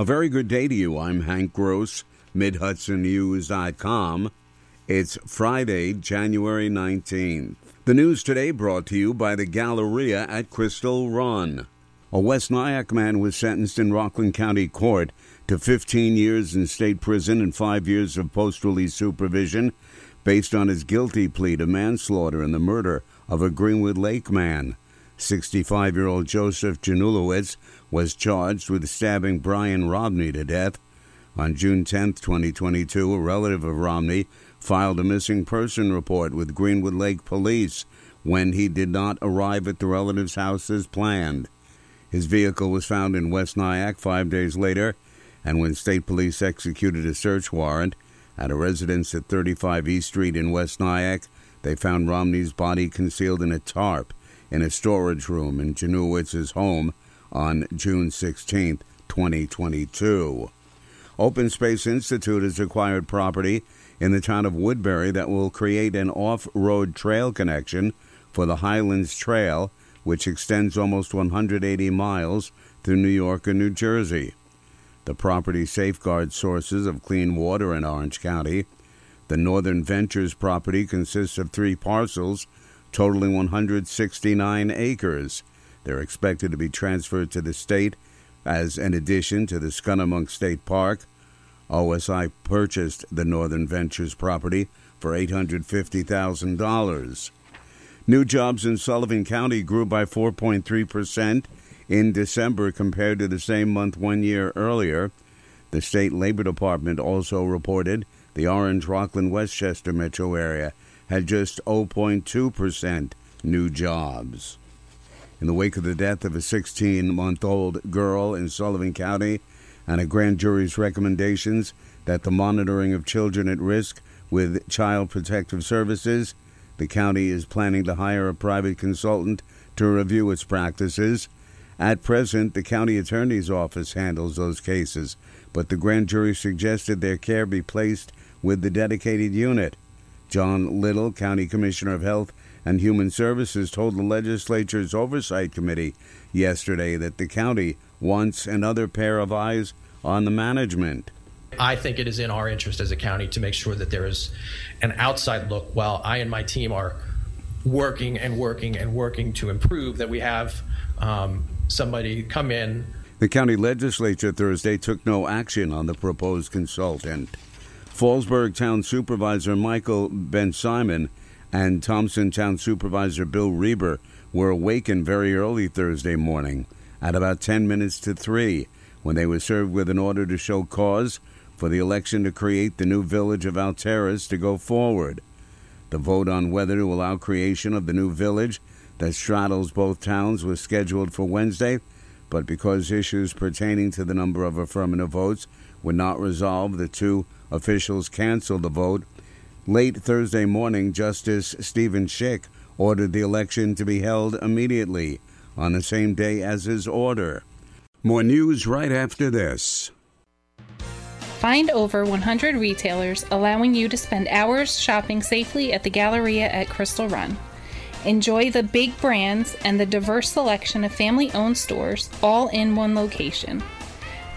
A very good day to you. I'm Hank Gross, MidHudsonNews.com. It's Friday, January 19th. The news today brought to you by the Galleria at Crystal Run. A West Nyack man was sentenced in Rockland County Court to 15 years in state prison and five years of post release supervision based on his guilty plea to manslaughter in the murder of a Greenwood Lake man. 65 year old Joseph Janulowitz was charged with stabbing Brian Romney to death. On June 10, 2022, a relative of Romney filed a missing person report with Greenwood Lake Police when he did not arrive at the relative's house as planned. His vehicle was found in West Nyack five days later, and when state police executed a search warrant at a residence at 35 East Street in West Nyack, they found Romney's body concealed in a tarp in a storage room in Januowicz's home on June 16, 2022. Open Space Institute has acquired property in the town of Woodbury that will create an off road trail connection for the Highlands Trail, which extends almost 180 miles through New York and New Jersey. The property safeguards sources of clean water in Orange County. The Northern Ventures property consists of three parcels totaling 169 acres. They're expected to be transferred to the state as an addition to the Schunemunk State Park. OSI purchased the Northern Ventures property for $850,000. New jobs in Sullivan County grew by 4.3% in December compared to the same month one year earlier. The state labor department also reported the Orange Rockland Westchester metro area had just 0.2% new jobs. In the wake of the death of a 16 month old girl in Sullivan County and a grand jury's recommendations that the monitoring of children at risk with Child Protective Services, the county is planning to hire a private consultant to review its practices. At present, the county attorney's office handles those cases, but the grand jury suggested their care be placed with the dedicated unit. John Liddle, County Commissioner of Health and Human Services, told the legislature's Oversight Committee yesterday that the county wants another pair of eyes on the management. I think it is in our interest as a county to make sure that there is an outside look while I and my team are working and working and working to improve, that we have um, somebody come in. The county legislature Thursday took no action on the proposed consultant. Fallsburg Town Supervisor Michael Ben Simon and Thompson Town Supervisor Bill Rieber were awakened very early Thursday morning at about 10 minutes to 3 when they were served with an order to show cause for the election to create the new village of Alturas to go forward. The vote on whether to allow creation of the new village that straddles both towns was scheduled for Wednesday, but because issues pertaining to the number of affirmative votes were not resolved, the two Officials canceled the vote. Late Thursday morning, Justice Stephen Schick ordered the election to be held immediately on the same day as his order. More news right after this. Find over 100 retailers allowing you to spend hours shopping safely at the Galleria at Crystal Run. Enjoy the big brands and the diverse selection of family owned stores all in one location.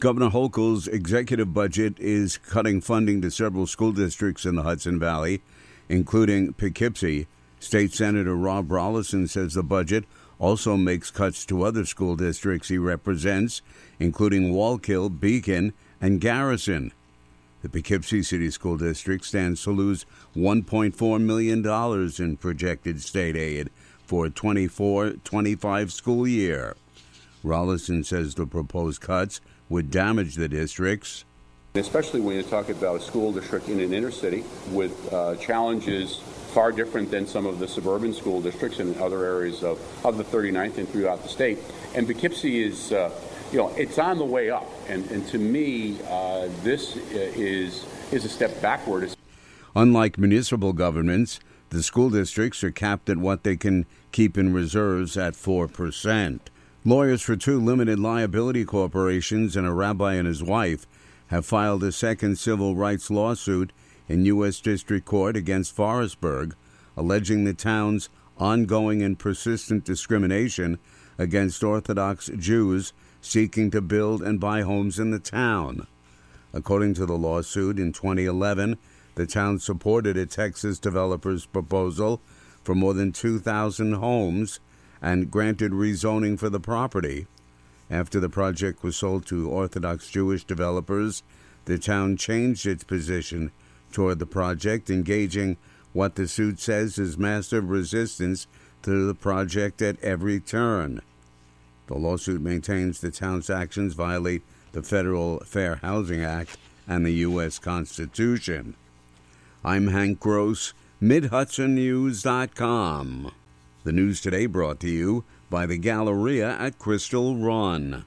Governor Hochul's executive budget is cutting funding to several school districts in the Hudson Valley, including Poughkeepsie. State Senator Rob Rolison says the budget also makes cuts to other school districts he represents, including Wallkill, Beacon, and Garrison. The Poughkeepsie City School District stands to lose $1.4 million in projected state aid for a 24 25 school year. Rolison says the proposed cuts would damage the districts. Especially when you're talking about a school district in an inner city with uh, challenges far different than some of the suburban school districts in other areas of, of the 39th and throughout the state. And Poughkeepsie is uh, you know, it's on the way up. And, and to me, uh, this is, is a step backward. Unlike municipal governments, the school districts are capped at what they can keep in reserves at 4%. Lawyers for two limited liability corporations and a rabbi and his wife have filed a second civil rights lawsuit in U.S. District Court against Forestburgh, alleging the town's ongoing and persistent discrimination against Orthodox Jews seeking to build and buy homes in the town. According to the lawsuit, in 2011, the town supported a Texas developer's proposal for more than 2,000 homes and granted rezoning for the property. After the project was sold to Orthodox Jewish developers, the town changed its position toward the project, engaging what the suit says is massive resistance to the project at every turn. The lawsuit maintains the town's actions violate the Federal Fair Housing Act and the U.S. Constitution. I'm Hank Gross, MidHudsonNews.com. The news today brought to you by the Galleria at Crystal Run.